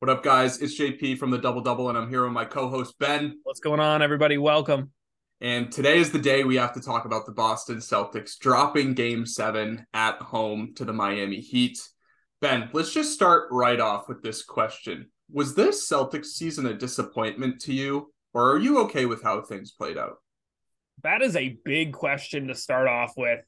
What up, guys? It's JP from the Double Double, and I'm here with my co host, Ben. What's going on, everybody? Welcome. And today is the day we have to talk about the Boston Celtics dropping game seven at home to the Miami Heat. Ben, let's just start right off with this question Was this Celtics season a disappointment to you, or are you okay with how things played out? That is a big question to start off with.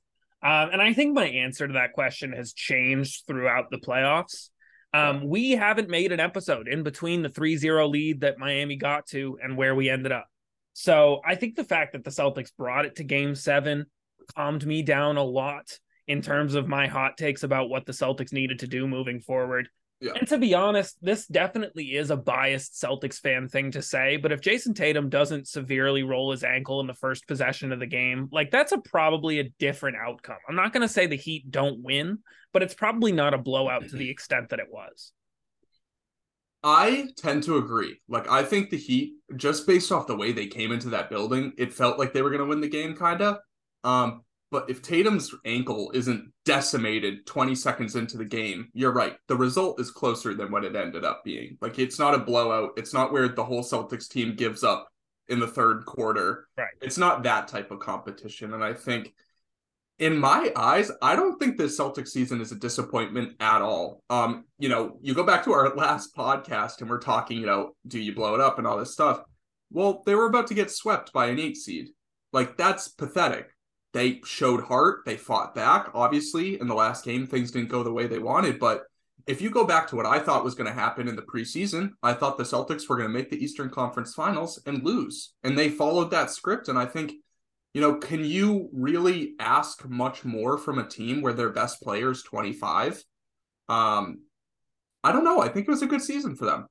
Um, and I think my answer to that question has changed throughout the playoffs. Um, we haven't made an episode in between the 3 0 lead that Miami got to and where we ended up. So I think the fact that the Celtics brought it to game seven calmed me down a lot in terms of my hot takes about what the Celtics needed to do moving forward. Yeah. And to be honest, this definitely is a biased Celtics fan thing to say. But if Jayson Tatum doesn't severely roll his ankle in the first possession of the game, like that's a probably a different outcome. I'm not going to say the Heat don't win, but it's probably not a blowout to the extent that it was. I tend to agree. Like, I think the Heat, just based off the way they came into that building, it felt like they were going to win the game, kind of. Um, but if Tatum's ankle isn't decimated 20 seconds into the game, you're right. The result is closer than what it ended up being. Like it's not a blowout. It's not where the whole Celtics team gives up in the third quarter. Right. It's not that type of competition. And I think in my eyes, I don't think this Celtics season is a disappointment at all. Um, you know, you go back to our last podcast and we're talking, you know, do you blow it up and all this stuff. Well, they were about to get swept by an eight seed. Like that's pathetic they showed heart. They fought back. Obviously, in the last game, things didn't go the way they wanted. But if you go back to what I thought was going to happen in the preseason, I thought the Celtics were going to make the Eastern Conference Finals and lose. And they followed that script. And I think, you know, can you really ask much more from a team where their best player is 25? Um, I don't know. I think it was a good season for them.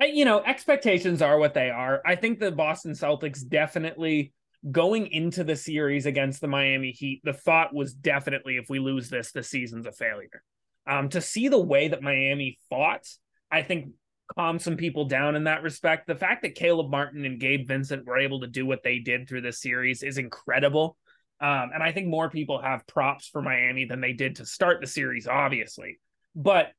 You know, expectations are what they are. I think the Boston Celtics definitely going into the series against the Miami Heat, the thought was definitely if we lose this, the season's a failure. Um, to see the way that Miami fought, I think calmed some people down in that respect. The fact that Caleb Martin and Gabe Vincent were able to do what they did through this series is incredible. Um, and I think more people have props for Miami than they did to start the series, obviously. But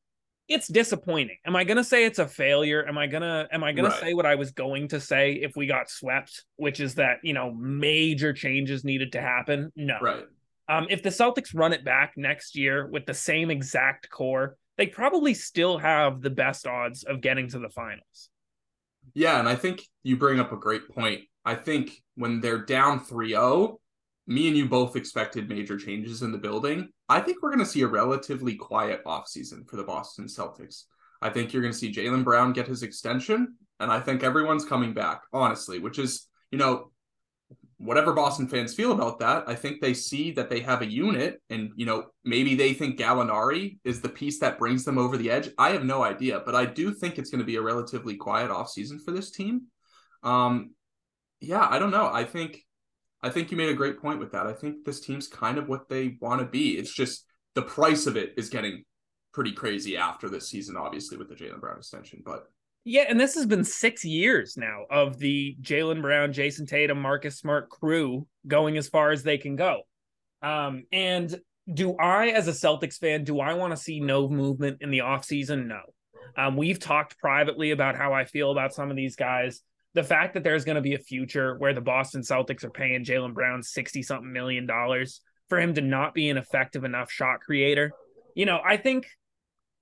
it's disappointing. Am I gonna say it's a failure? Am I gonna am I gonna right. say what I was going to say if we got swept, which is that you know major changes needed to happen? No. Right. Um, if the Celtics run it back next year with the same exact core, they probably still have the best odds of getting to the finals. Yeah, and I think you bring up a great point. I think when they're down 3-0, me and you both expected major changes in the building. I think we're going to see a relatively quiet offseason for the Boston Celtics. I think you're going to see Jaylen Brown get his extension, and I think everyone's coming back, honestly, which is, you know, whatever Boston fans feel about that, I think they see that they have a unit, and, you know, maybe they think Gallinari is the piece that brings them over the edge. I have no idea, but I do think it's going to be a relatively quiet offseason for this team. Um, yeah, I don't know. I think I think you made a great point with that. I think this team's kind of what they want to be. It's just the price of it is getting pretty crazy after this season, obviously, with the Jaylen Brown extension. But yeah, and this has been six years now of the Jaylen Brown, Jayson Tatum, Marcus Smart crew going as far as they can go. Um, and do I, as a Celtics fan, do I want to see no movement in the offseason? No. Um, we've talked privately about how I feel about some of these guys the fact that there's going to be a future where the Boston Celtics are paying Jaylen Brown 60 something million dollars for him to not be an effective enough shot creator, you know, I think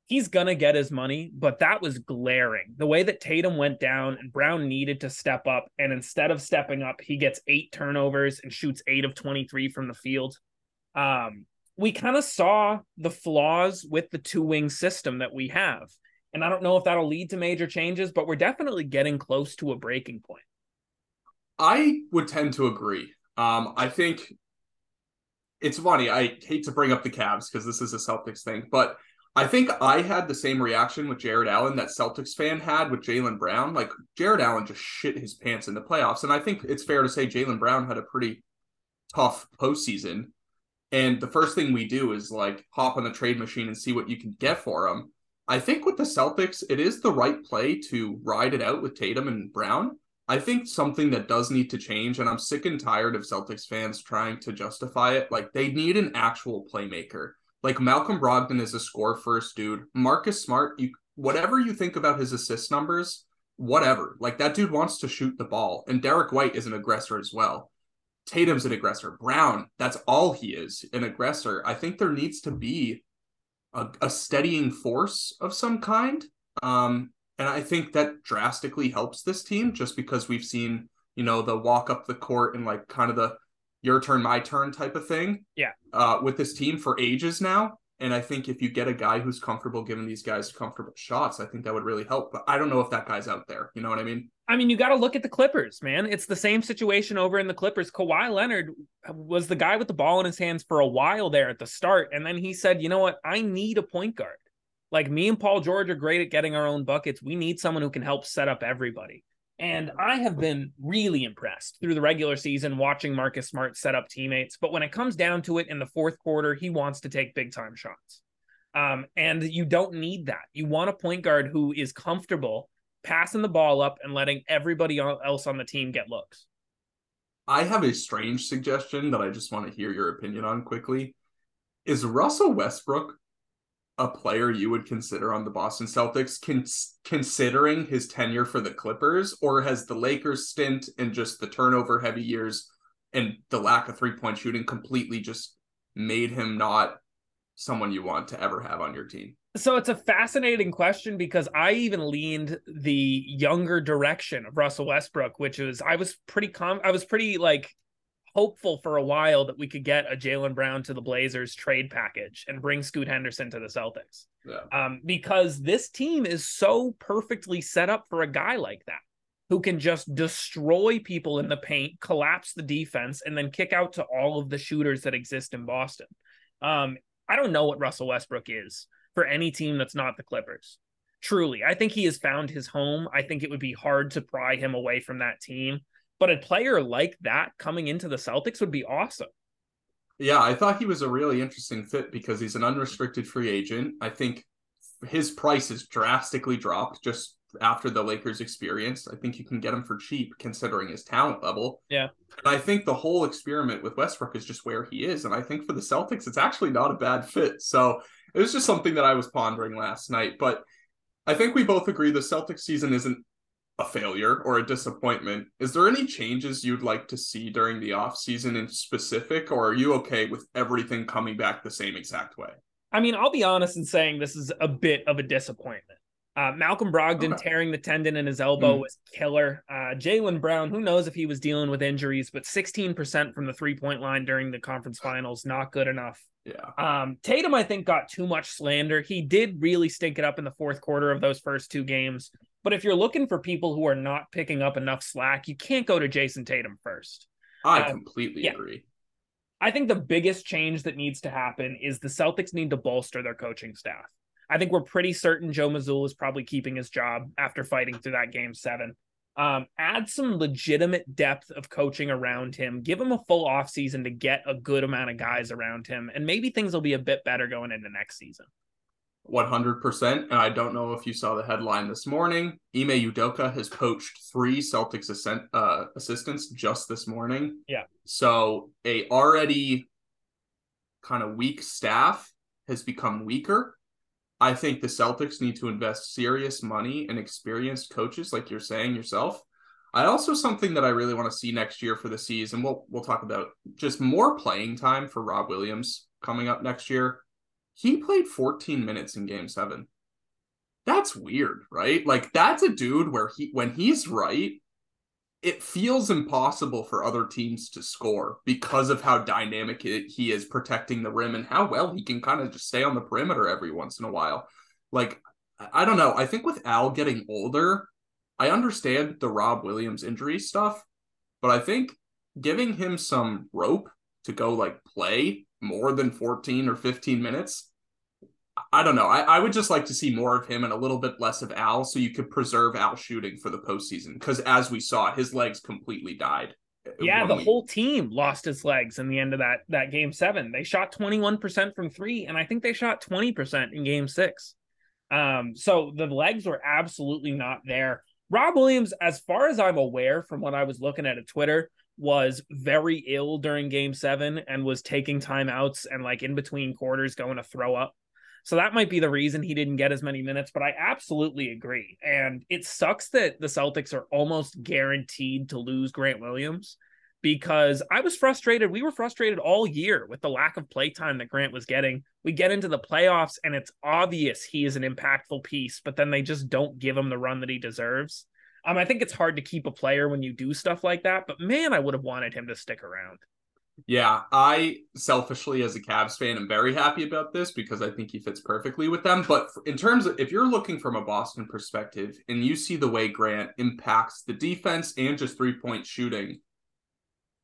he's going to get his money, but that was glaring. The way that Tatum went down and Brown needed to step up. And instead of stepping up, he gets eight turnovers and shoots eight of 23 from the field. Um, we kind of saw the flaws with the two wing system that we have. And I don't know if that'll lead to major changes, but we're definitely getting close to a breaking point. I would tend to agree. Um, I think it's funny. I hate to bring up the Cavs because this is a Celtics thing, but I think I had the same reaction with Jarrett Allen that Celtics fan had with Jaylen Brown. Like Jarrett Allen just shit his pants in the playoffs, and I think it's fair to say Jaylen Brown had a pretty tough postseason. And the first thing we do is like hop on the trade machine and see what you can get for him. I think with the Celtics, it is the right play to ride it out with Tatum and Brown. I think something that does need to change, and I'm sick and tired of Celtics fans trying to justify it. Like they need an actual playmaker. Like Malcolm Brogdon is a score first dude. Marcus Smart, you whatever you think about his assist numbers, whatever. Like that dude wants to shoot the ball, and Derrick White is an aggressor as well. Tatum's an aggressor. Brown, that's all he is, an aggressor. I think there needs to be a, a steadying force of some kind. Um, and I think that drastically helps this team just because we've seen, you know, the walk up the court and like kind of the your turn, my turn type of thing. Yeah. Uh, with this team for ages now. And I think if you get a guy who's comfortable giving these guys comfortable shots, I think that would really help. But I don't know if that guy's out there. You know what I mean? I mean, you got to look at the Clippers, man. It's the same situation over in the Clippers. Kawhi Leonard was the guy with the ball in his hands for a while there at the start. And then he said, you know what? I need a point guard. Like me and Paul George are great at getting our own buckets. We need someone who can help set up everybody. And I have been really impressed through the regular season watching Marcus Smart set up teammates. But when it comes down to it in the fourth quarter, he wants to take big time shots. Um, and you don't need that. You want a point guard who is comfortable passing the ball up and letting everybody else on the team get looks. I have a strange suggestion that I just want to hear your opinion on quickly. Is Russell Westbrook a player you would consider on the Boston Celtics, con- considering his tenure for the Clippers, or has the Lakers stint and just the turnover heavy years and the lack of three point shooting completely just made him not someone you want to ever have on your team? So it's a fascinating question because I even leaned the younger direction of Russell Westbrook, which is I was pretty com I was pretty like hopeful for a while that we could get a Jaylen Brown to the Blazers trade package and bring Scoot Henderson to the Celtics. Yeah. Um, because this team is so perfectly set up for a guy like that who can just destroy people in the paint, collapse the defense, and then kick out to all of the shooters that exist in Boston. Um, I don't know what Russell Westbrook is for any team that's not the Clippers. Truly, I think he has found his home. I think it would be hard to pry him away from that team. But a player like that coming into the Celtics would be awesome. Yeah, I thought he was a really interesting fit because he's an unrestricted free agent. I think his price is drastically dropped just after the Lakers experience. I think you can get him for cheap considering his talent level. Yeah. And I think the whole experiment with Westbrook is just where he is. And I think for the Celtics, it's actually not a bad fit. So it was just something that I was pondering last night. But I think we both agree the Celtics season isn't a failure or a disappointment. Is there any changes you'd like to see during the off season in specific, or are you okay with everything coming back the same exact way? I mean, I'll be honest in saying this is a bit of a disappointment. Uh, Malcolm Brogdon okay. tearing the tendon in his elbow mm. was killer. Uh, Jaylen Brown, who knows if he was dealing with injuries, but 16% from the three point line during the conference finals, not good enough. Yeah. Um, Tatum, I think, got too much slander. He did really stink it up in the fourth quarter of those first two games. But if you're looking for people who are not picking up enough slack, you can't go to Jayson Tatum first. I uh, completely yeah. agree. I think the biggest change that needs to happen is the Celtics need to bolster their coaching staff. I think we're pretty certain Joe Mazzulla is probably keeping his job after fighting through that game seven. Um, add some legitimate depth of coaching around him. Give him a full offseason to get a good amount of guys around him, and maybe things will be a bit better going into next season. 100%. And I don't know if you saw the headline this morning. Ime Udoka has poached three Celtics ascent, uh, assistants just this morning. Yeah. So a already kind of weak staff has become weaker. I think the Celtics need to invest serious money in experienced coaches, like you're saying yourself. I also something that I really want to see next year for the season. We'll we'll talk about just more playing time for Rob Williams coming up next year. He played 14 minutes in game 7. That's weird, right? Like that's a dude where he when he's right, it feels impossible for other teams to score because of how dynamic he is protecting the rim and how well he can kind of just stay on the perimeter every once in a while. Like, I don't know. I think with Al getting older, I understand the Rob Williams injury stuff, but I think giving him some rope to go like play more than 14 or 15 minutes I don't know. I, I would just like to see more of him and a little bit less of Al so you could preserve Al shooting for the postseason. Because as we saw, his legs completely died. Yeah, the we... whole team lost his legs in the end of that that game seven. They shot 21% from three, and I think they shot 20% in game six. Um, so the legs were absolutely not there. Rob Williams, as far as I'm aware from what I was looking at at Twitter, was very ill during game seven and was taking timeouts and like in between quarters going to throw up. So that might be the reason he didn't get as many minutes, but I absolutely agree. And it sucks that the Celtics are almost guaranteed to lose Grant Williams because I was frustrated. We were frustrated all year with the lack of play time that Grant was getting. We get into the playoffs and it's obvious he is an impactful piece, but then they just don't give him the run that he deserves. Um, I think it's hard to keep a player when you do stuff like that, but man, I would have wanted him to stick around. Yeah, I selfishly, as a Cavs fan, am very happy about this because I think he fits perfectly with them. But in terms of if you're looking from a Boston perspective and you see the way Grant impacts the defense and just three point shooting,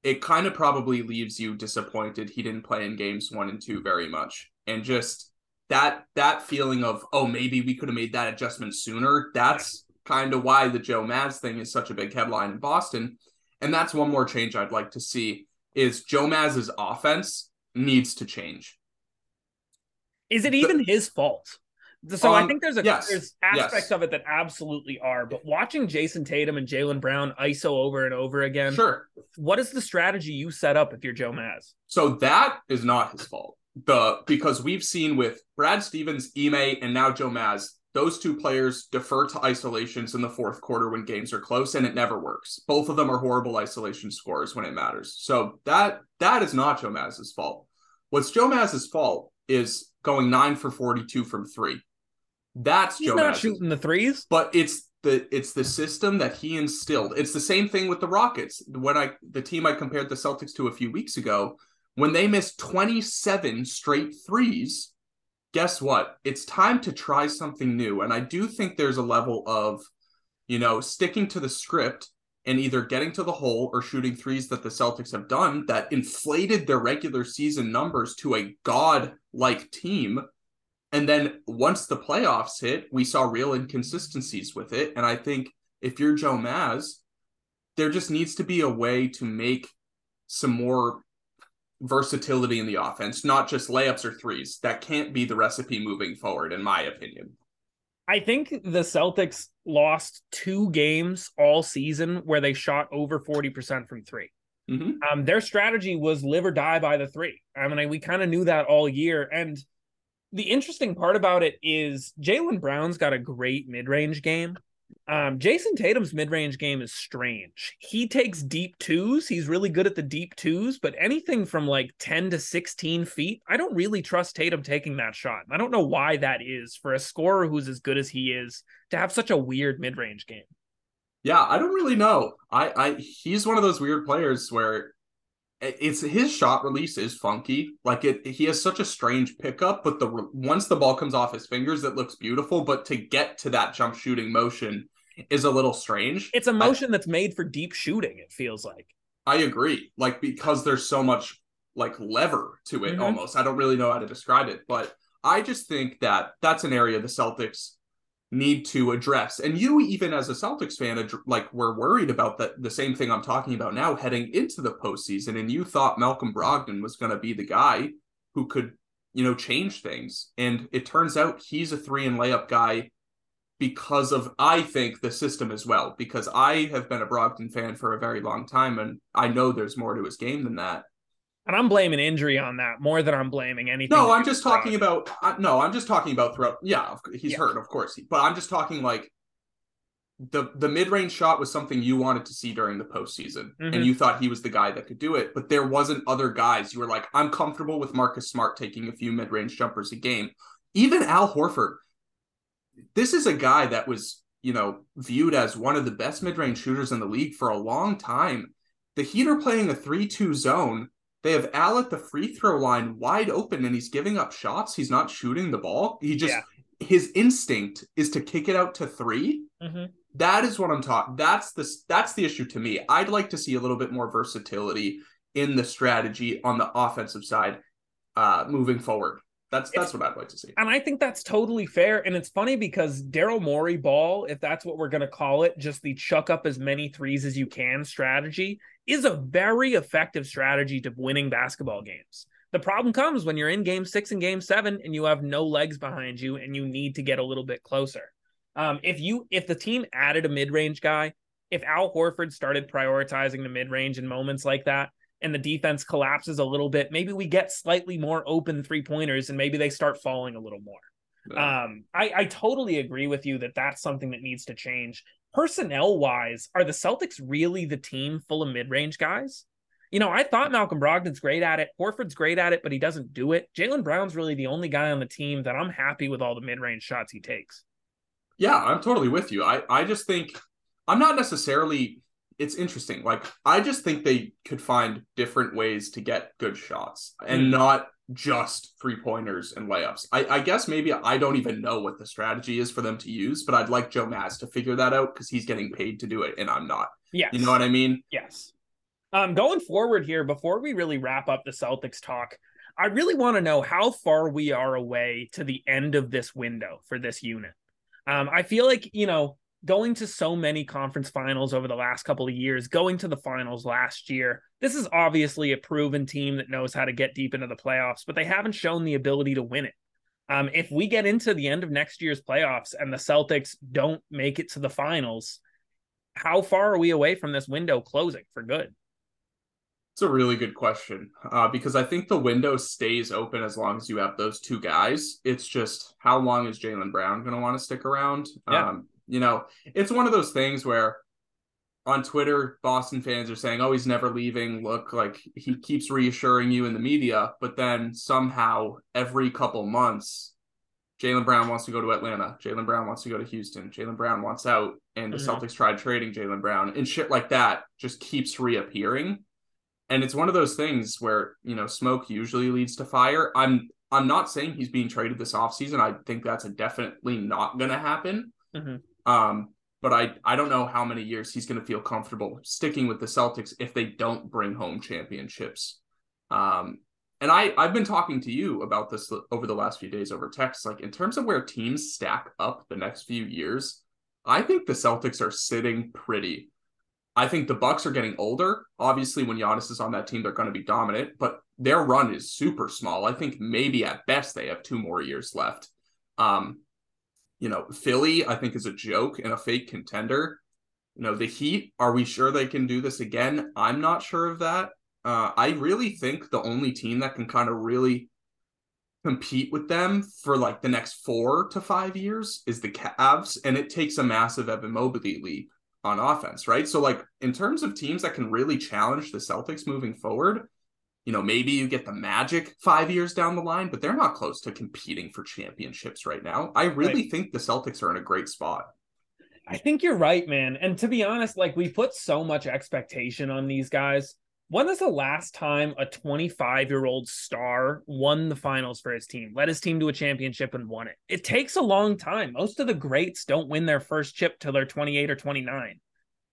it kind of probably leaves you disappointed he didn't play in games one and two very much. And just that that feeling of oh maybe we could have made that adjustment sooner. That's kind of why the Joe Maz thing is such a big headline in Boston. And that's one more change I'd like to see is Joe Maz's offense needs to change. Is it even the, his fault? So um, I think there's a yes, there's aspects yes. of it that absolutely are, but watching Jason Tatum and Jaylen Brown ISO over and over again. Sure. What is the strategy you set up if you're Joe Maz? So that is not his fault. The because we've seen with Brad Stevens, Ime, and now Joe Maz, those two players defer to isolations in the fourth quarter when games are close, and it never works. Both of them are horrible isolation scores when it matters. So that that is not Joe Maz's fault. What's Joe Maz's fault is going nine for 42 from three that's He's Joe not Madsen. shooting the threes, but it's the it's the system that he instilled. It's the same thing with the Rockets. When I the team I compared the Celtics to a few weeks ago, when they missed 27 straight threes, guess what? It's time to try something new. And I do think there's a level of, you know, sticking to the script and either getting to the hole or shooting threes that the Celtics have done that inflated their regular season numbers to a god like team and then once the playoffs hit, we saw real inconsistencies with it. And I think if you're Joe Maz, there just needs to be a way to make some more versatility in the offense, not just layups or threes. That can't be the recipe moving forward, in my opinion. I think the Celtics lost two games all season where they shot over 40% from 3 mm-hmm. Um, their strategy was live or die by the three. I mean, we kind of knew that all year. And the interesting part about it is Jaylen Brown's got a great mid range game. Um, Jayson Tatum's mid range game is strange. He takes deep twos. He's really good at the deep twos, but anything from like 10 to 16 feet, I don't really trust Tatum taking that shot. I don't know why that is for a scorer who's as good as he is to have such a weird mid range game. Yeah, I don't really know. I, I he's one of those weird players where it's his shot release is funky. Like it, he has such a strange pickup, but the once the ball comes off his fingers, it looks beautiful. But to get to that jump shooting motion is a little strange. It's a motion I, that's made for deep shooting. It feels like. I agree. Like because there's so much like lever to it, mm-hmm. almost. I don't really know how to describe it, but I just think that that's an area the Celtics need to address. And you, even as a Celtics fan, like were worried about that the same thing I'm talking about now heading into the postseason. And you thought Malcolm Brogdon was going to be the guy who could, you know, change things. And it turns out he's a three and layup guy because of I think the system as well. Because I have been a Brogdon fan for a very long time, and I know there's more to his game than that. And I'm blaming injury on that more than I'm blaming anything. No, I'm just talking about. Uh, no, I'm just talking about throughout. Yeah, he's yeah. hurt, of course, but I'm just talking like the the mid range shot was something you wanted to see during the postseason, mm-hmm. and you thought he was the guy that could do it. But there wasn't other guys. You were like, I'm comfortable with Marcus Smart taking a few mid range jumpers a game. Even Al Horford. This is a guy that was, you know, viewed as one of the best mid range shooters in the league for a long time. The Heat are playing a three two zone they have Al at the free throw line wide open and he's giving up shots. He's not shooting the ball. He just yeah. his instinct is to kick it out to 3 mm-hmm. That is what I'm talking. That's the that's the issue to me. I'd like to see a little bit more versatility in the strategy on the offensive side uh moving forward. That's that's what I'd like to see. And I think that's totally fair. And it's funny because Daryl Morey ball, if that's what we're gonna call it, just the chuck up as many threes as you can strategy, is a very effective strategy to winning basketball games. The problem comes when you're in game six and game seven and you have no legs behind you and you need to get a little bit closer. Um, if you if the team added a mid-range guy, if Al Horford started prioritizing the mid-range in moments like that, and the defense collapses a little bit, maybe we get slightly more open three pointers and maybe they start falling a little more. Yeah. Um, I, I totally agree with you that that's something that needs to change. Personnel wise, are the Celtics really the team full of mid range guys? You know, I thought Malcolm Brogdon's great at it. Horford's great at it, but he doesn't do it. Jaylen Brown's really the only guy on the team that I'm happy with all the mid range shots he takes. Yeah, I'm totally with you. I, I just think I'm not necessarily it's interesting. Like I just think they could find different ways to get good shots and mm. not just three pointers and layups. I, I, guess maybe I don't even know what the strategy is for them to use, but I'd like Joe Maz to figure that out because he's getting paid to do it and I'm not. Yes. You know what I mean? Yes. Um, going forward here, before we really wrap up the Celtics talk, I really want to know how far we are away to the end of this window for this unit. Um, I feel like, you know, going to so many conference finals over the last couple of years, going to the finals last year. This is obviously a proven team that knows how to get deep into the playoffs, but they haven't shown the ability to win it. Um, if we get into the end of next year's playoffs and the Celtics don't make it to the finals, how far are we away from this window closing for good? It's a really good question uh, because I think the window stays open as long as you have those two guys. It's just how long is Jaylen Brown going to want to stick around? Yeah. Um, you know, it's one of those things where on Twitter, Boston fans are saying, "Oh, he's never leaving." Look, like he keeps reassuring you in the media, but then somehow every couple months, Jaylen Brown wants to go to Atlanta. Jaylen Brown wants to go to Houston. Jaylen Brown wants out, and the mm-hmm. Celtics tried trading Jaylen Brown, and shit like that just keeps reappearing. And it's one of those things where you know smoke usually leads to fire. I'm I'm not saying he's being traded this offseason. I think that's definitely not going to happen. Mm-hmm. Um, but I I don't know how many years he's going to feel comfortable sticking with the Celtics if they don't bring home championships. Um, and I I've been talking to you about this over the last few days over text. Like in terms of where teams stack up the next few years, I think the Celtics are sitting pretty. I think the Bucks are getting older. Obviously, when Giannis is on that team, they're going to be dominant, but their run is super small. I think maybe at best they have two more years left. Um, you know, Philly, I think, is a joke and a fake contender. You know, the Heat, are we sure they can do this again? I'm not sure of that. Uh, I really think the only team that can kind of really compete with them for like the next four to five years is the Cavs, and it takes a massive Evan Mobley leap on offense, right? So, like in terms of teams that can really challenge the Celtics moving forward, you know, maybe you get the Magic five years down the line, but they're not close to competing for championships right now. I really right. think the Celtics are in a great spot. I think you're right, man. And to be honest, like we put so much expectation on these guys. When was the last time a 25 year old star won the finals for his team, led his team to a championship and won it? It takes a long time. Most of the greats don't win their first chip till they're 28 or 29.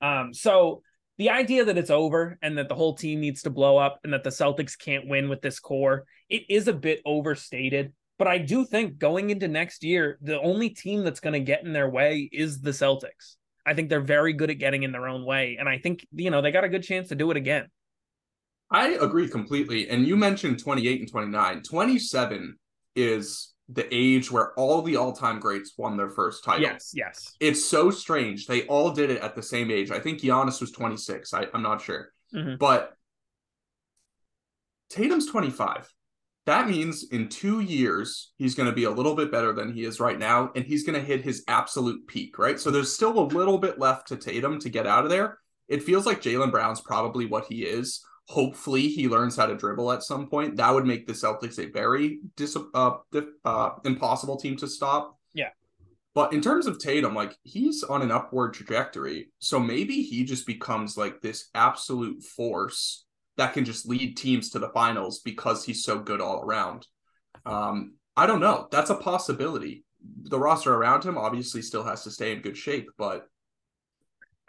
Um, so the idea that it's over and that the whole team needs to blow up and that the Celtics can't win with this core, it is a bit overstated. But I do think going into next year, the only team that's going to get in their way is the Celtics. I think they're very good at getting in their own way. And I think, you know, they got a good chance to do it again. I agree completely. And you mentioned 28 and 29. 27 is the age where all the all-time greats won their first title. Yes, yes. It's so strange. They all did it at the same age. I think Giannis was 26. I, am not sure. Mm-hmm. But Tatum's 25. That means in two years, he's going to be a little bit better than he is right now, and he's going to hit his absolute peak, right? So there's still a little bit left to Tatum to get out of there. It feels like Jaylen Brown's probably what he is Hopefully, he learns how to dribble at some point. That would make the Celtics a very dis- uh, uh, impossible team to stop. Yeah. But in terms of Tatum, like he's on an upward trajectory. So maybe he just becomes like this absolute force that can just lead teams to the finals because he's so good all around. Um, I don't know. That's a possibility. The roster around him obviously still has to stay in good shape, but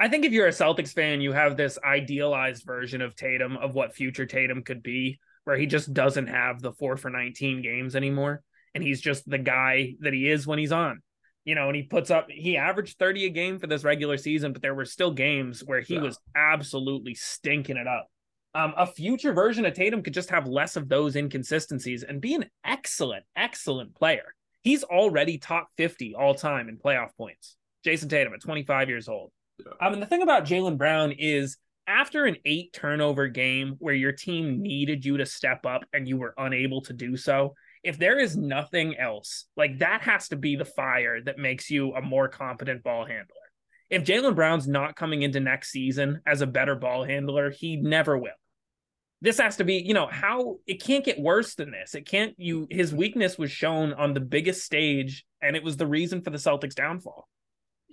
I think if you're a Celtics fan, you have this idealized version of Tatum of what future Tatum could be, where he just doesn't have the four for 19 games anymore. And he's just the guy that he is when he's on. You know, and he puts up, he averaged 30 a game for this regular season, but there were still games where he yeah. was absolutely stinking it up. Um, a future version of Tatum could just have less of those inconsistencies and be an excellent, excellent player. He's already top 50 all time in playoff points. Jayson Tatum at 25 years old. Yeah. And the thing about Jaylen Brown is after an eight turnover game where your team needed you to step up and you were unable to do so, If there is nothing else, like that has to be the fire that makes you a more competent ball handler. If Jaylen Brown's not coming into next season as a better ball handler, he never will. This has to be, you know, how it can't get worse than this. It can't you his weakness was shown on the biggest stage and it was the reason for the Celtics downfall.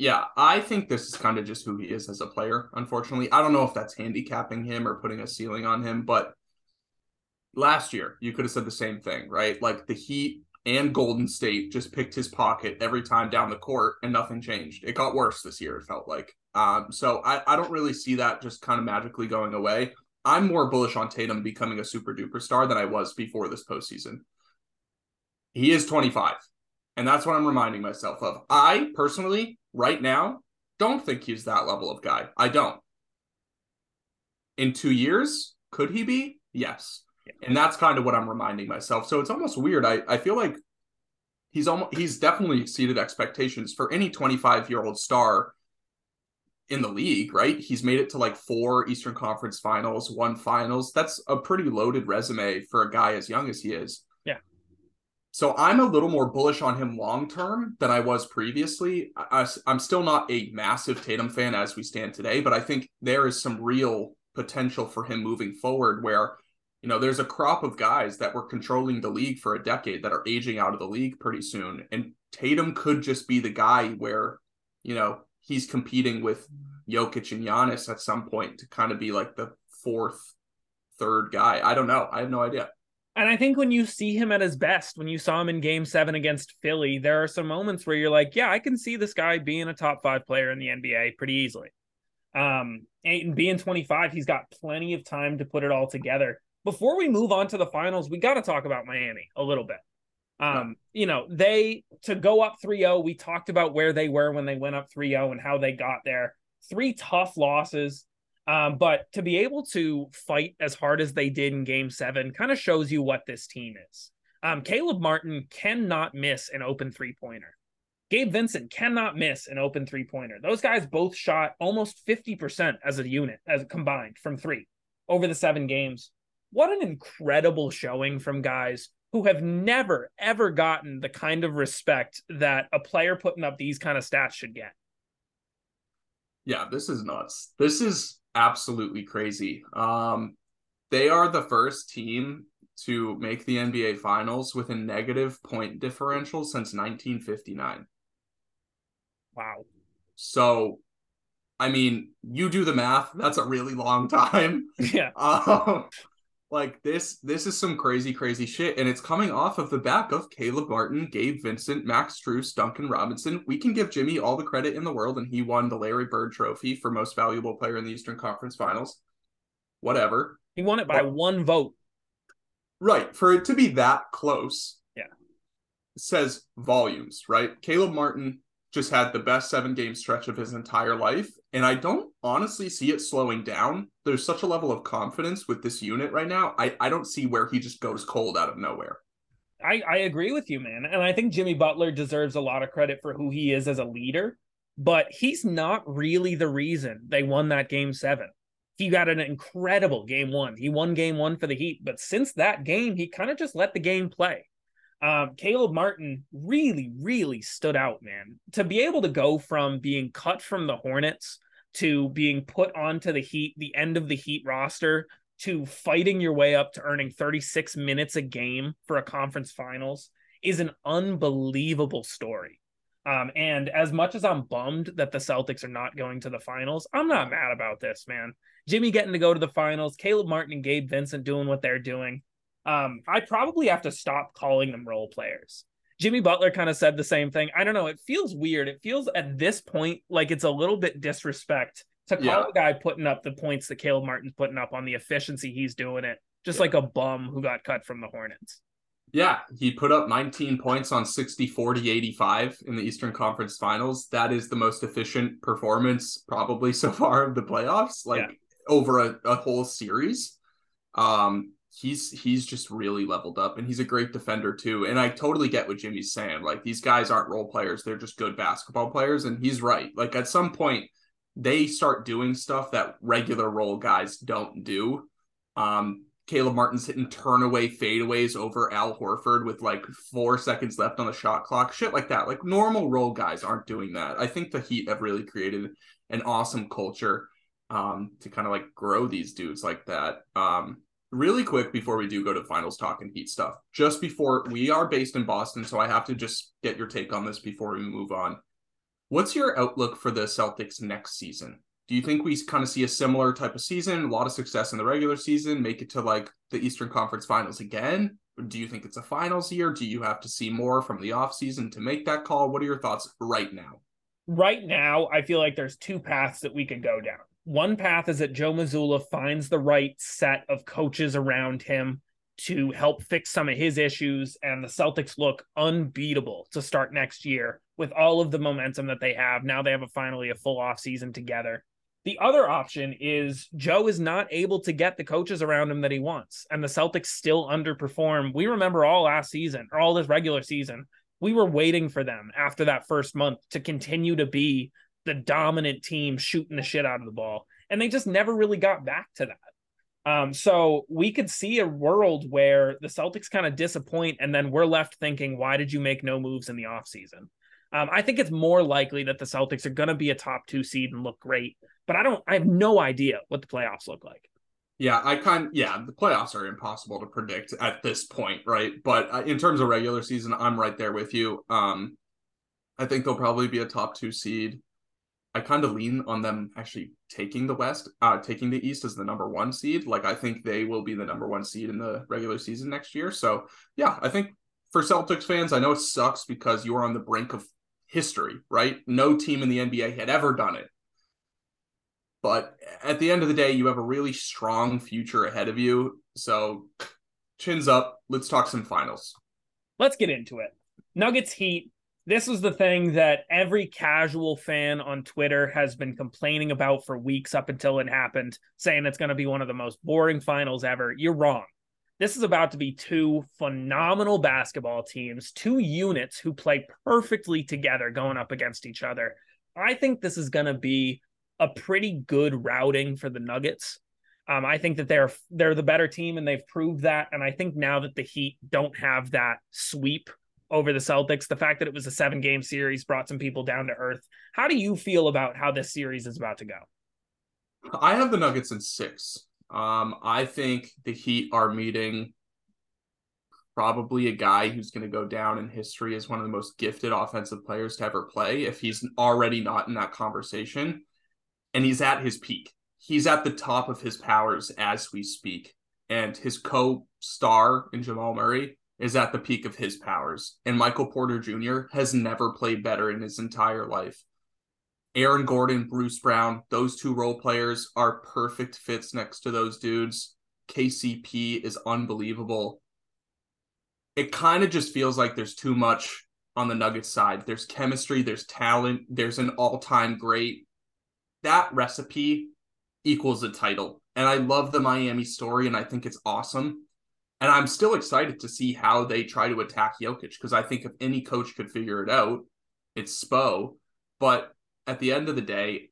Yeah, I think this is kind of just who he is as a player, unfortunately. I don't know if that's handicapping him or putting a ceiling on him, but last year you could have said the same thing, right? Like the Heat and Golden State just picked his pocket every time down the court and nothing changed. It got worse this year, it felt like. Um, so I, I don't really see that just kind of magically going away. I'm more bullish on Tatum becoming a super duper star than I was before this postseason. He is 25. And that's what I'm reminding myself of. I personally, right now, don't think he's that level of guy. I don't. In two years, could he be? Yes. Yeah. And that's kind of what I'm reminding myself. So it's almost weird. I, I feel like he's almost he's definitely exceeded expectations for any 25 year old star in the league, right? He's made it to like four Eastern Conference finals, one finals. That's a pretty loaded resume for a guy as young as he is. So I'm a little more bullish on him long term than I was previously. I, am still not a massive Tatum fan as we stand today, but I think there is some real potential for him moving forward where, you know, there's a crop of guys that were controlling the league for a decade that are aging out of the league pretty soon. And Tatum could just be the guy where, you know, he's competing with Jokic and Giannis at some point to kind of be like the fourth, third guy. I don't know. I have no idea. And I think when you see him at his best, when you saw him in game seven against Philly, there are some moments where you're like, yeah, I can see this guy being a top five player in the NBA pretty easily. Um, and being 25, he's got plenty of time to put it all together. Before we move on to the finals, we got to talk about Miami a little bit. Um, you know, they to go up 3-0, we talked about where they were when they went up 3-0 and how they got there. Three tough losses. Um, but to be able to fight as hard as they did in game seven kind of shows you what this team is. Um, Caleb Martin cannot miss an open three pointer. Gabe Vincent cannot miss an open three pointer. Those guys both shot almost 50% as a unit, as combined from three over the seven games. What an incredible showing from guys who have never, ever gotten the kind of respect that a player putting up these kind of stats should get. Yeah, this is nuts. This is absolutely crazy. Um, they are the first team to make the NBA Finals with a negative point differential since 1959. Wow. So, I mean, you do the math. That's a really long time. Yeah. Um, like this, this is some crazy, crazy shit, and it's coming off of the back of Caleb Martin, Gabe Vincent, Max Strus, Duncan Robinson. We can give Jimmy all the credit in the world, and he won the Larry Bird Trophy for Most Valuable Player in the Eastern Conference Finals. Whatever. He won it by but, one vote. Right. For it to be that close. Yeah. Says volumes, right? Caleb Martin just had the best seven game stretch of his entire life. And I don't honestly see it slowing down. There's such a level of confidence with this unit right now. I, I don't see where he just goes cold out of nowhere. I, I agree with you, man. And I think Jimmy Butler deserves a lot of credit for who he is as a leader, but he's not really the reason they won that game seven. He got an incredible game one. He won game one for the Heat, but since that game, he kind of just let the game play um, Caleb Martin really, really stood out, man. To be able to go from being cut from the Hornets to being put onto the Heat, the end of the Heat roster, to fighting your way up to earning 36 minutes a game for a conference finals is an unbelievable story. Um, and as much as I'm bummed that the Celtics are not going to the finals, I'm not mad about this, man. Jimmy getting to go to the finals, Caleb Martin and Gabe Vincent doing what they're doing um, I probably have to stop calling them role players. Jimmy Butler kind of said the same thing. I don't know. It feels weird. It feels at this point like it's a little bit disrespect to call yeah. a guy putting up the points that Caleb Martin's putting up on the efficiency he's doing it, just yeah. like a bum who got cut from the Hornets. Yeah, he put up 19 points on 60, 40, 85 in the Eastern Conference Finals. That is the most efficient performance probably so far of the playoffs, like yeah. over a, a whole series. Um, he's he's just really leveled up and he's a great defender too. And I totally get what Jimmy's saying. Like these guys aren't role players, they're just good basketball players. And he's right. Like at some point they start doing stuff that regular role guys don't do. Um Caleb Martin's hitting turnaway fadeaways over Al Horford with like four seconds left on the shot clock, shit like that. Like normal role guys aren't doing that. I think the Heat have really created an awesome culture um, to kind of like grow these dudes like that. Um, really quick before we do go to finals talk and Heat stuff, just before we are based in Boston, so I have to just get your take on this before we move on. What's your outlook for the Celtics next season? Do you think we kind of see a similar type of season, a lot of success in the regular season, make it to like the Eastern Conference Finals again? Do you think it's a finals year? Do you have to see more from the offseason to make that call? What are your thoughts right now? Right now, I feel like there's two paths that we could go down. One path is that Joe Mazzulla finds the right set of coaches around him to help fix some of his issues, and the Celtics look unbeatable to start next year with all of the momentum that they have. Now they have a finally a full off season together. The other option is Joe is not able to get the coaches around him that he wants, and the Celtics still underperform. We remember all last season or all this regular season, we were waiting for them after that first month to continue to be the dominant team shooting the shit out of the ball, and they just never really got back to that. Um, so we could see a world where the Celtics kind of disappoint, and then we're left thinking, why did you make no moves in the offseason? Um, I think it's more likely that the Celtics are going to be a top two seed and look great, but I don't. I have no idea what the playoffs look like. Yeah, I kind yeah, the playoffs are impossible to predict at this point, right? But uh, in terms of regular season, I'm right there with you. Um, I think they'll probably be a top two seed. I kind of lean on them actually taking the West, uh, taking the East as the number one seed. Like I think they will be the number one seed in the regular season next year. So yeah, I think for Celtics fans, I know it sucks because you're on the brink of history, right? No team in the NBA had ever done it. But at the end of the day, you have a really strong future ahead of you. So chins up. Let's talk some finals. Let's get into it. Nuggets Heat. This was the thing that every casual fan on Twitter has been complaining about for weeks up until it happened, saying it's going to be one of the most boring finals ever. You're wrong. This is about to be two phenomenal basketball teams, two units who play perfectly together going up against each other. I think this is going to be a pretty good routing for the Nuggets. Um, I think that they're they're the better team and they've proved that. And I think now that the Heat don't have that sweep over the Celtics, the fact that it was a seven game series brought some people down to earth. How do you feel about how this series is about to go? I have the Nuggets in six. Um, I think the Heat are meeting probably a guy who's going to go down in history as one of the most gifted offensive players to ever play if he's already not in that conversation. And he's at his peak. He's at the top of his powers as we speak. And his co star in Jamal Murray is at the peak of his powers. And Michael Porter Jr. has never played better in his entire life. Aaron Gordon, Bruce Brown, those two role players are perfect fits next to those dudes. KCP is unbelievable. It kind of just feels like there's too much on the Nuggets side. There's chemistry, there's talent, there's an all time great. That recipe equals a title. And I love the Miami story, and I think it's awesome. And I'm still excited to see how they try to attack Jokic because I think if any coach could figure it out, it's Spo. But at the end of the day,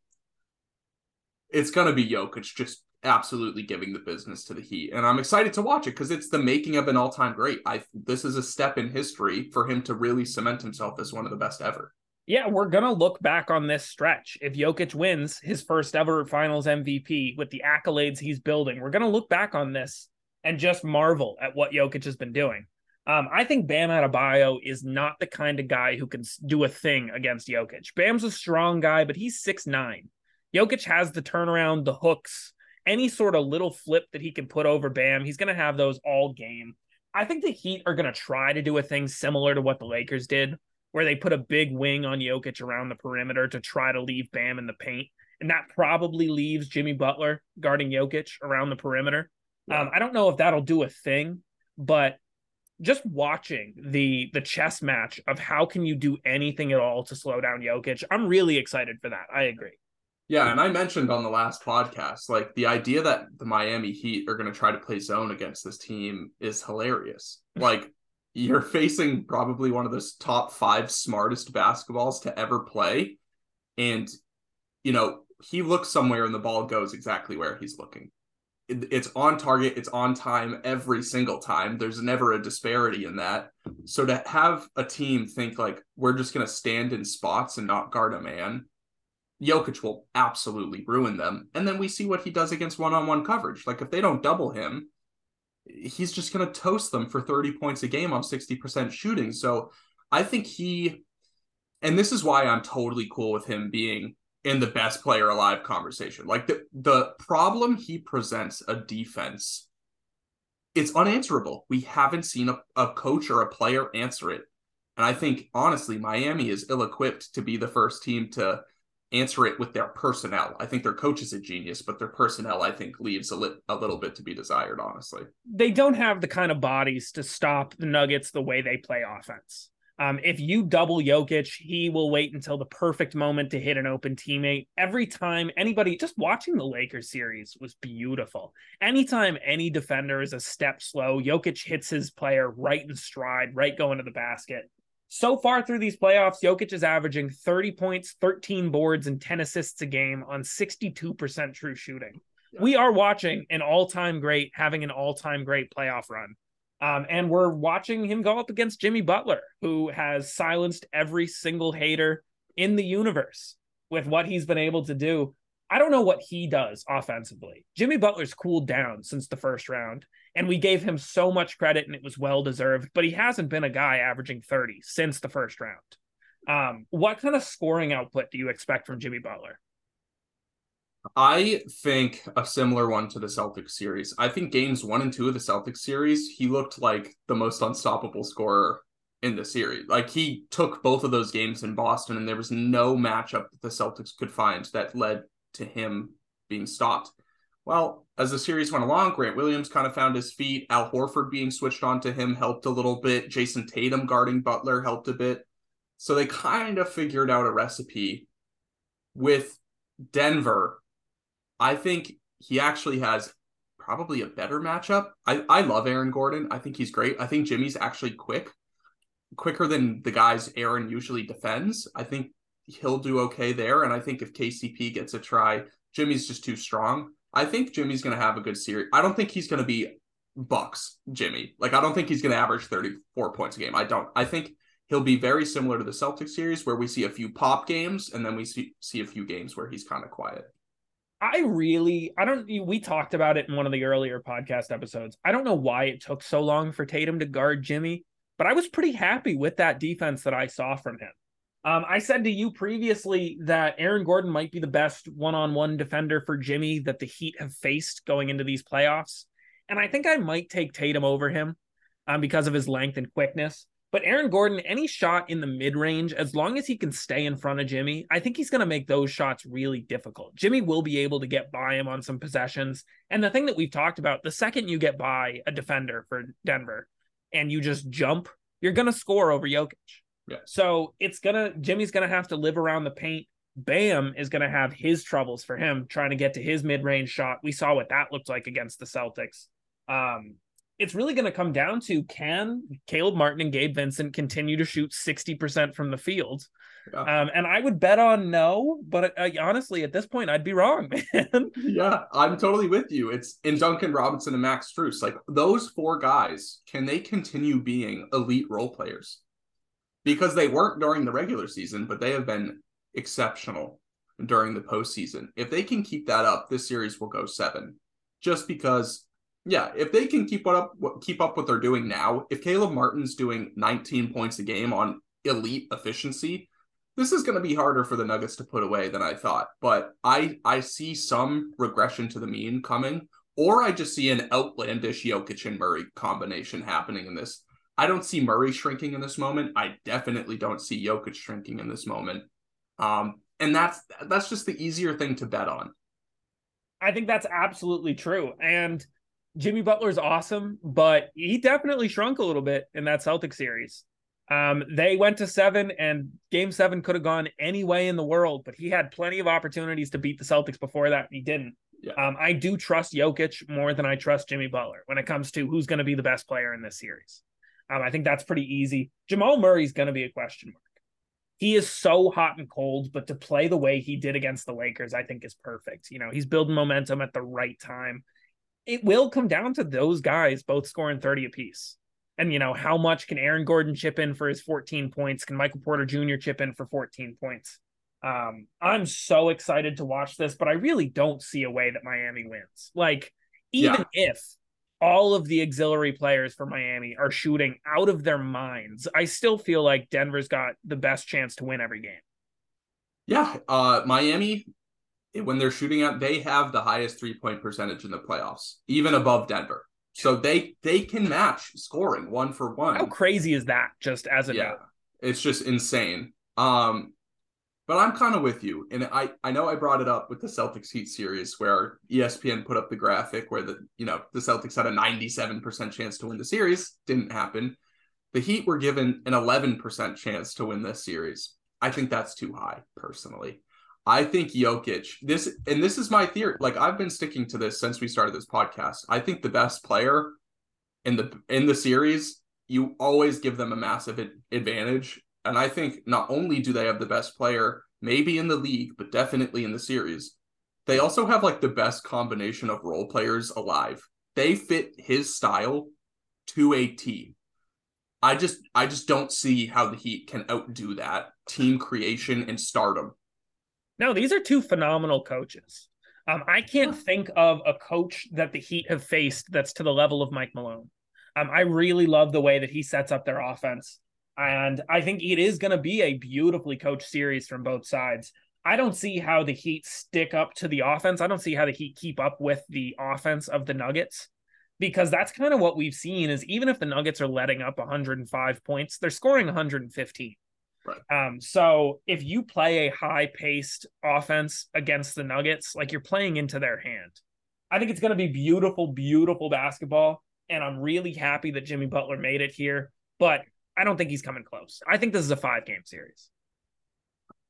it's going to be Jokic just absolutely giving the business to the Heat, and I'm excited to watch it because it's the making of an all-time great. I this is a step in history for him to really cement himself as one of the best ever. Yeah, we're gonna look back on this stretch. If Jokic wins his first ever Finals MVP with the accolades he's building, we're gonna look back on this and just marvel at what Jokic has been doing. Um, I think Bam Adebayo is not the kind of guy who can do a thing against Jokic. Bam's a strong guy, but he's six nine. Jokic has the turnaround, the hooks, any sort of little flip that he can put over Bam. He's going to have those all game. I think the Heat are going to try to do a thing similar to what the Lakers did, where they put a big wing on Jokic around the perimeter to try to leave Bam in the paint. And that probably leaves Jimmy Butler guarding Jokic around the perimeter. Um, I don't know if that'll do a thing, but just watching the the chess match of how can you do anything at all to slow down Jokic, I'm really excited for that. I agree. Yeah, and I mentioned on the last podcast, like the idea that the Miami Heat are going to try to play zone against this team is hilarious. like you're facing probably one of the top five smartest basketballs to ever play, and you know he looks somewhere and the ball goes exactly where he's looking. It's on target, it's on time every single time. There's never a disparity in that. So to have a team think like we're just going to stand in spots and not guard a man, Jokic will absolutely ruin them. And then we see what he does against one-on-one coverage. Like if they don't double him, he's just going to toast them for 30 points a game on 60% shooting. So I think he and this is why I'm totally cool with him being in the best player alive conversation. Like the the problem he presents a defense, it's unanswerable. We haven't seen a, a coach or a player answer it. And I think honestly, Miami is ill equipped to be the first team to answer it with their personnel. I think their coach is a genius, but their personnel, I think, leaves a, li- a little bit to be desired, honestly. They don't have the kind of bodies to stop the Nuggets the way they play offense. Um, if you double Jokic, he will wait until the perfect moment to hit an open teammate. Every time anybody just watching the Lakers series was beautiful. Anytime any defender is a step slow, Jokic hits his player right in stride, right going to the basket. So far through these playoffs, Jokic is averaging 30 points, 13 boards, and 10 assists a game on 62% true shooting. We are watching an all time great having an all time great playoff run. Um, and we're watching him go up against Jimmy Butler, who has silenced every single hater in the universe with what he's been able to do. I don't know what he does offensively. Jimmy Butler's cooled down since the first round, and we gave him so much credit, and it was well deserved. But he hasn't been a guy averaging 30 since the first round. Um, what kind of scoring output do you expect from Jimmy Butler? I think a similar one to the Celtics series. I think games one and two of the Celtics series, he looked like the most unstoppable scorer in the series. Like he took both of those games in Boston, and there was no matchup that the Celtics could find that led to him being stopped. Well, as the series went along, Grant Williams kind of found his feet. Al Horford being switched on to him helped a little bit. Jayson Tatum guarding Butler helped a bit. So they kind of figured out a recipe with Denver I think he actually has probably a better matchup. I, I love Aaron Gordon. I think he's great. I think Jimmy's actually quick, quicker than the guys Aaron usually defends. I think he'll do okay there. And I think if KCP gets a try, Jimmy's just too strong. I think Jimmy's going to have a good series. I don't think he's going to be Bucks Jimmy. Like I don't think he's going to average 34 points a game. I don't. I think he'll be very similar to the Celtics series where we see a few pop games and then we see see a few games where he's kind of quiet. I really, I don't, we talked about it in one of the earlier podcast episodes. I don't know why it took so long for Tatum to guard Jimmy, but I was pretty happy with that defense that I saw from him. Um, I said to you previously that Aaron Gordon might be the best one on one defender for Jimmy that the Heat have faced going into these playoffs. And I think I might take Tatum over him um, because of his length and quickness. But Aaron Gordon, any shot in the mid range, as long as he can stay in front of Jimmy, I think he's going to make those shots really difficult. Jimmy will be able to get by him on some possessions. And the thing that we've talked about, the second you get by a defender for Denver and you just jump, you're going to score over Jokic. Yeah. So it's going to, Jimmy's going to have to live around the paint. Bam is going to have his troubles for him trying to get to his mid range shot. We saw what that looked like against the Celtics. Um, it's really going to come down to can Caleb Martin and Gabe Vincent continue to shoot 60% from the field? Yeah. Um, and I would bet on no, but uh, honestly, at this point, I'd be wrong, man. Yeah, I'm totally with you. It's in Duncan Robinson and Max Strus. Like those four guys, can they continue being elite role players? Because they weren't during the regular season, but they have been exceptional during the postseason. If they can keep that up, this series will go seven. Just because yeah, if they can keep up keep up what they're doing now, if Caleb Martin's doing 19 points a game on elite efficiency, this is going to be harder for the Nuggets to put away than I thought. But I I see some regression to the mean coming, or I just see an outlandish Jokic and Murray combination happening in this. I don't see Murray shrinking in this moment. I definitely don't see Jokic shrinking in this moment. Um, and that's that's just the easier thing to bet on. I think that's absolutely true. And Jimmy Butler's awesome, but he definitely shrunk a little bit in that Celtic series. Um, they went to seven, and game seven could have gone any way in the world, but he had plenty of opportunities to beat the Celtics before that, and he didn't. Yeah. Um, I do trust Jokic more than I trust Jimmy Butler when it comes to who's going to be the best player in this series. Um, I think that's pretty easy. Jamal Murray's going to be a question mark. He is so hot and cold, but to play the way he did against the Lakers, I think is perfect. You know, he's building momentum at the right time it will come down to those guys both scoring 30 apiece. And, you know, how much can Aaron Gordon chip in for his 14 points? Can Michael Porter Jr. chip in for 14 points? Um, I'm so excited to watch this, but I really don't see a way that Miami wins. Like, even yeah. if all of the auxiliary players for Miami are shooting out of their minds, I still feel like Denver's got the best chance to win every game. Yeah, uh, Miami when they're shooting out, they have the highest three point percentage in the playoffs, even above Denver. So they they can match scoring one for one. How crazy is that? Just as a yeah, note? it's just insane. Um, but I'm kind of with you, and I I know I brought it up with the Celtics Heat series where ESPN put up the graphic where the you know the Celtics had a 97 percent chance to win the series, didn't happen. The Heat were given an 11 percent chance to win this series. I think that's too high personally. I think Jokic, this and this is my theory. Like I've been sticking to this since we started this podcast. I think the best player in the in the series, you always give them a massive advantage. And I think not only do they have the best player, maybe in the league, but definitely in the series, they also have like the best combination of role players alive. They fit his style to a T. I just I just don't see how the Heat can outdo that team creation and stardom no, these are two phenomenal coaches. Um, I can't think of a coach that the Heat have faced that's to the level of Mike Malone. Um, I really love the way that he sets up their offense. And I think it is going to be a beautifully coached series from both sides. I don't see how the Heat stick up to the offense. I don't see how the Heat keep up with the offense of the Nuggets because that's kind of what we've seen is even if the Nuggets are letting up 105 points, they're scoring 115. Right. Um, so if you play a high paced offense against the Nuggets, like you're playing into their hand. I think it's going to be beautiful, beautiful basketball. And I'm really happy that Jimmy Butler made it here, but I don't think he's coming close. I think this is a five game series.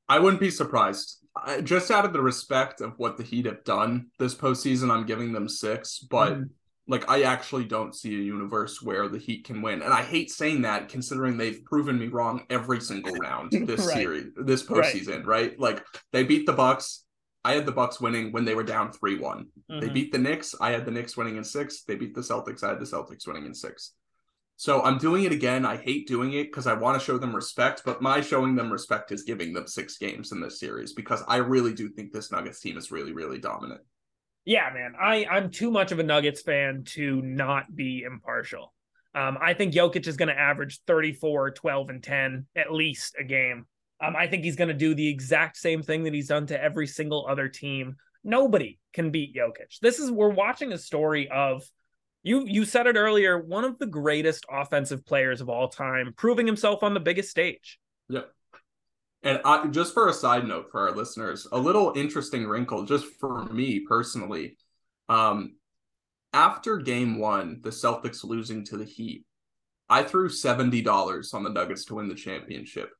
I wouldn't be surprised. I, just out of the respect of what the Heat have done this postseason, I'm giving them six. But mm like I actually don't see a universe where the Heat can win. And I hate saying that considering they've proven me wrong every single round this right. series, this postseason, right. right? Like they beat the Bucks. I had the Bucks winning when they were down 3-1. Mm-hmm. They beat the Knicks. I had the Knicks winning in 6. They beat the Celtics. I had the Celtics winning in 6. So I'm doing it again. I hate doing it because I want to show them respect, but my showing them respect is giving them 6 games in this series because I really do think this Nuggets team is really really dominant yeah, man, I I'm too much of a Nuggets fan to not be impartial. Um, I think Jokic is going to average 34, 12, and 10 at least a game. Um, I think he's going to do the exact same thing that he's done to every single other team. Nobody can beat Jokic. This is we're watching a story of you you said it earlier, one of the greatest offensive players of all time, proving himself on the biggest stage. Yep. And I, just for a side note for our listeners, a little interesting wrinkle just for me personally. Um, after game one, the Celtics losing to the Heat, I threw $70 on the Nuggets to win the championship.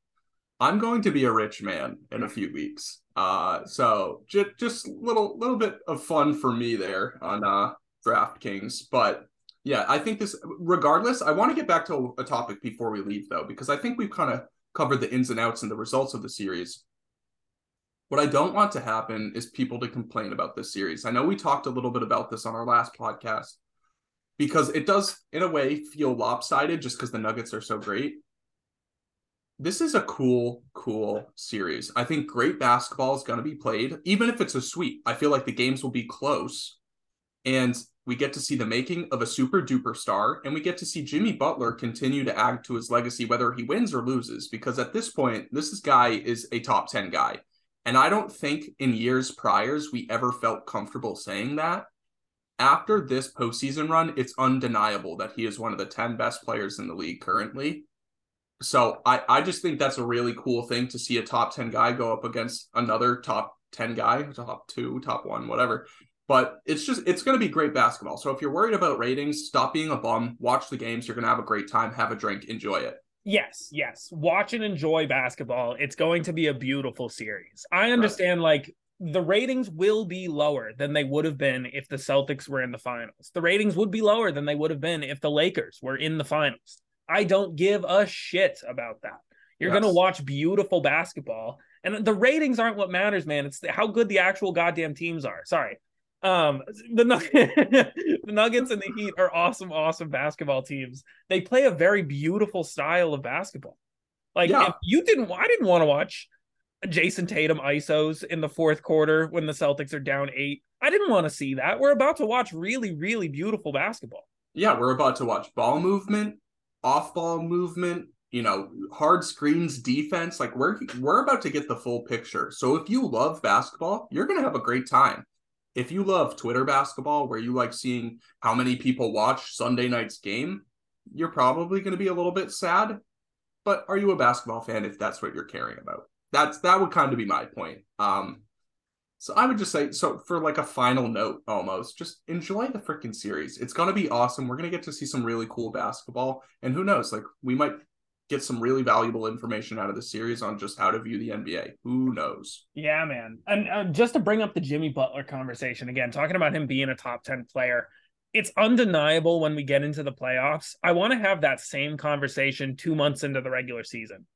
I'm going to be a rich man in a few weeks. Uh, so just just little little bit of fun for me there on uh, DraftKings. But yeah, I think this. Regardless, I want to get back to a topic before we leave though, because I think we've kind of covered the ins and outs and the results of the series. What I don't want to happen is people to complain about this series. I know we talked a little bit about this on our last podcast because it does, in a way, feel lopsided just because the Nuggets are so great. This is a cool, cool series. I think great basketball is going to be played, even if it's a sweep. I feel like the games will be close. And we get to see the making of a super duper star, and we get to see Jimmy Butler continue to add to his legacy, whether he wins or loses. Because at this point, this is guy is a top 10 guy. And I don't think in years priors we ever felt comfortable saying that. After this postseason run, it's undeniable that he is one of the 10 best players in the league currently. So I, I just think that's a really cool thing to see a top 10 guy go up against another top 10 guy, top two, top one, whatever. But it's just it's going to be great basketball. So if you're worried about ratings, stop being a bum. Watch the games. You're going to have a great time. Have a drink. Enjoy it. Yes, yes. Watch and enjoy basketball. It's going to be a beautiful series. I understand right. like the ratings will be lower than they would have been if the Celtics were in the finals. The ratings would be lower than they would have been if the Lakers were in the finals. I don't give a shit about that. You're yes. going to watch beautiful basketball and the ratings aren't what matters, man. It's how good the actual goddamn teams are. Sorry. Um, the the Nuggets and the Heat are awesome, awesome basketball teams. They play a very beautiful style of basketball. Like Yeah. if you didn't, I didn't want to watch Jayson Tatum ISOs in the fourth quarter when the Celtics are down eight. I didn't want to see that. We're about to watch really, really beautiful basketball. Yeah, we're about to watch ball movement, off ball movement, you know, hard screens defense. Like we're we're about to get the full picture. So if you love basketball, you're gonna have a great time. If you love Twitter basketball, where you like seeing how many people watch Sunday night's game, you're probably gonna be a little bit sad. But are you a basketball fan if that's what you're caring about? That's that would kind of be my point. Um so I would just say, so for like a final note, almost, just enjoy the freaking series. It's gonna be awesome. We're gonna get to see some really cool basketball, and who knows, like we might get some really valuable information out of the series on just how to view the NBA. Who knows? Yeah, man. And uh, just to bring up the Jimmy Butler conversation again, talking about him being a top 10 player, it's undeniable when we get into the playoffs. I want to have that same conversation two months into the regular season.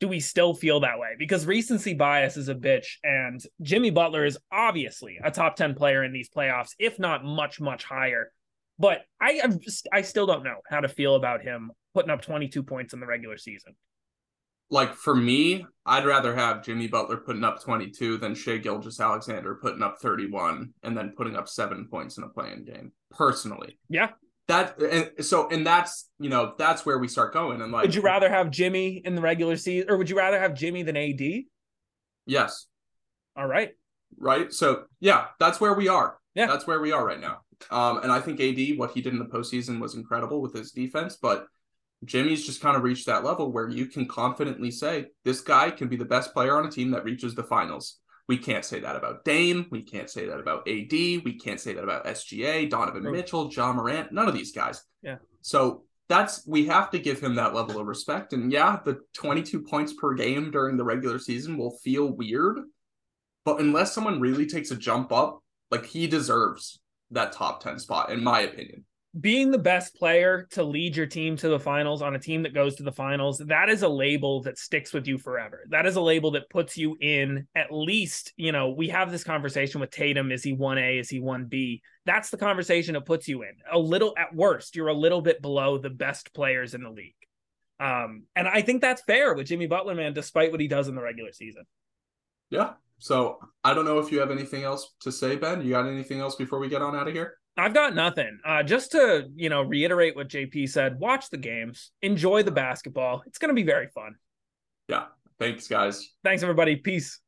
Do we still feel that way? Because recency bias is a bitch, and Jimmy Butler is obviously a top 10 player in these playoffs, if not much, much higher. But I I still don't know how to feel about him putting up 22 points in the regular season. Like for me, I'd rather have Jimmy Butler putting up 22 than Shai Gilgeous-Alexander putting up 31 and then putting up seven points in a play-in game. Personally, Yeah. that and so and that's you know that's where we start going. And like, Would you rather have Jimmy in the regular season, or would you rather have Jimmy than AD? Yes, All right. right? So yeah, that's where we are. Yeah. That's where we are right now. Um, and I think AD, what he did in the postseason was incredible with his defense, but Jimmy's just kind of reached that level where you can confidently say this guy can be the best player on a team that reaches the finals. We can't say that about Dame. We can't say that about AD. We can't say that about SGA, Donovan True. Mitchell, Ja Morant, none of these guys. Yeah. So that's we have to give him that level of respect. And yeah, the 22 points per game during the regular season will feel weird, but unless someone really takes a jump up, like he deserves that top 10 spot, in my opinion. Being the best player to lead your team to the finals on a team that goes to the finals, that is a label that sticks with you forever. That is a label that puts you in at least, you know, we have this conversation with Tatum. Is he 1A? Is he 1B? That's the conversation it puts you in. A little, at worst, you're a little bit below the best players in the league. Um, and I think that's fair with Jimmy Butler, man, despite what he does in the regular season. Yeah. So I don't know if you have anything else to say, Ben. You got anything else before we get on out of here? I've got nothing. Uh, just to you know reiterate what JP said. Watch the games, enjoy the basketball. It's going to be very fun. Yeah. Thanks, guys. Thanks everybody. Peace.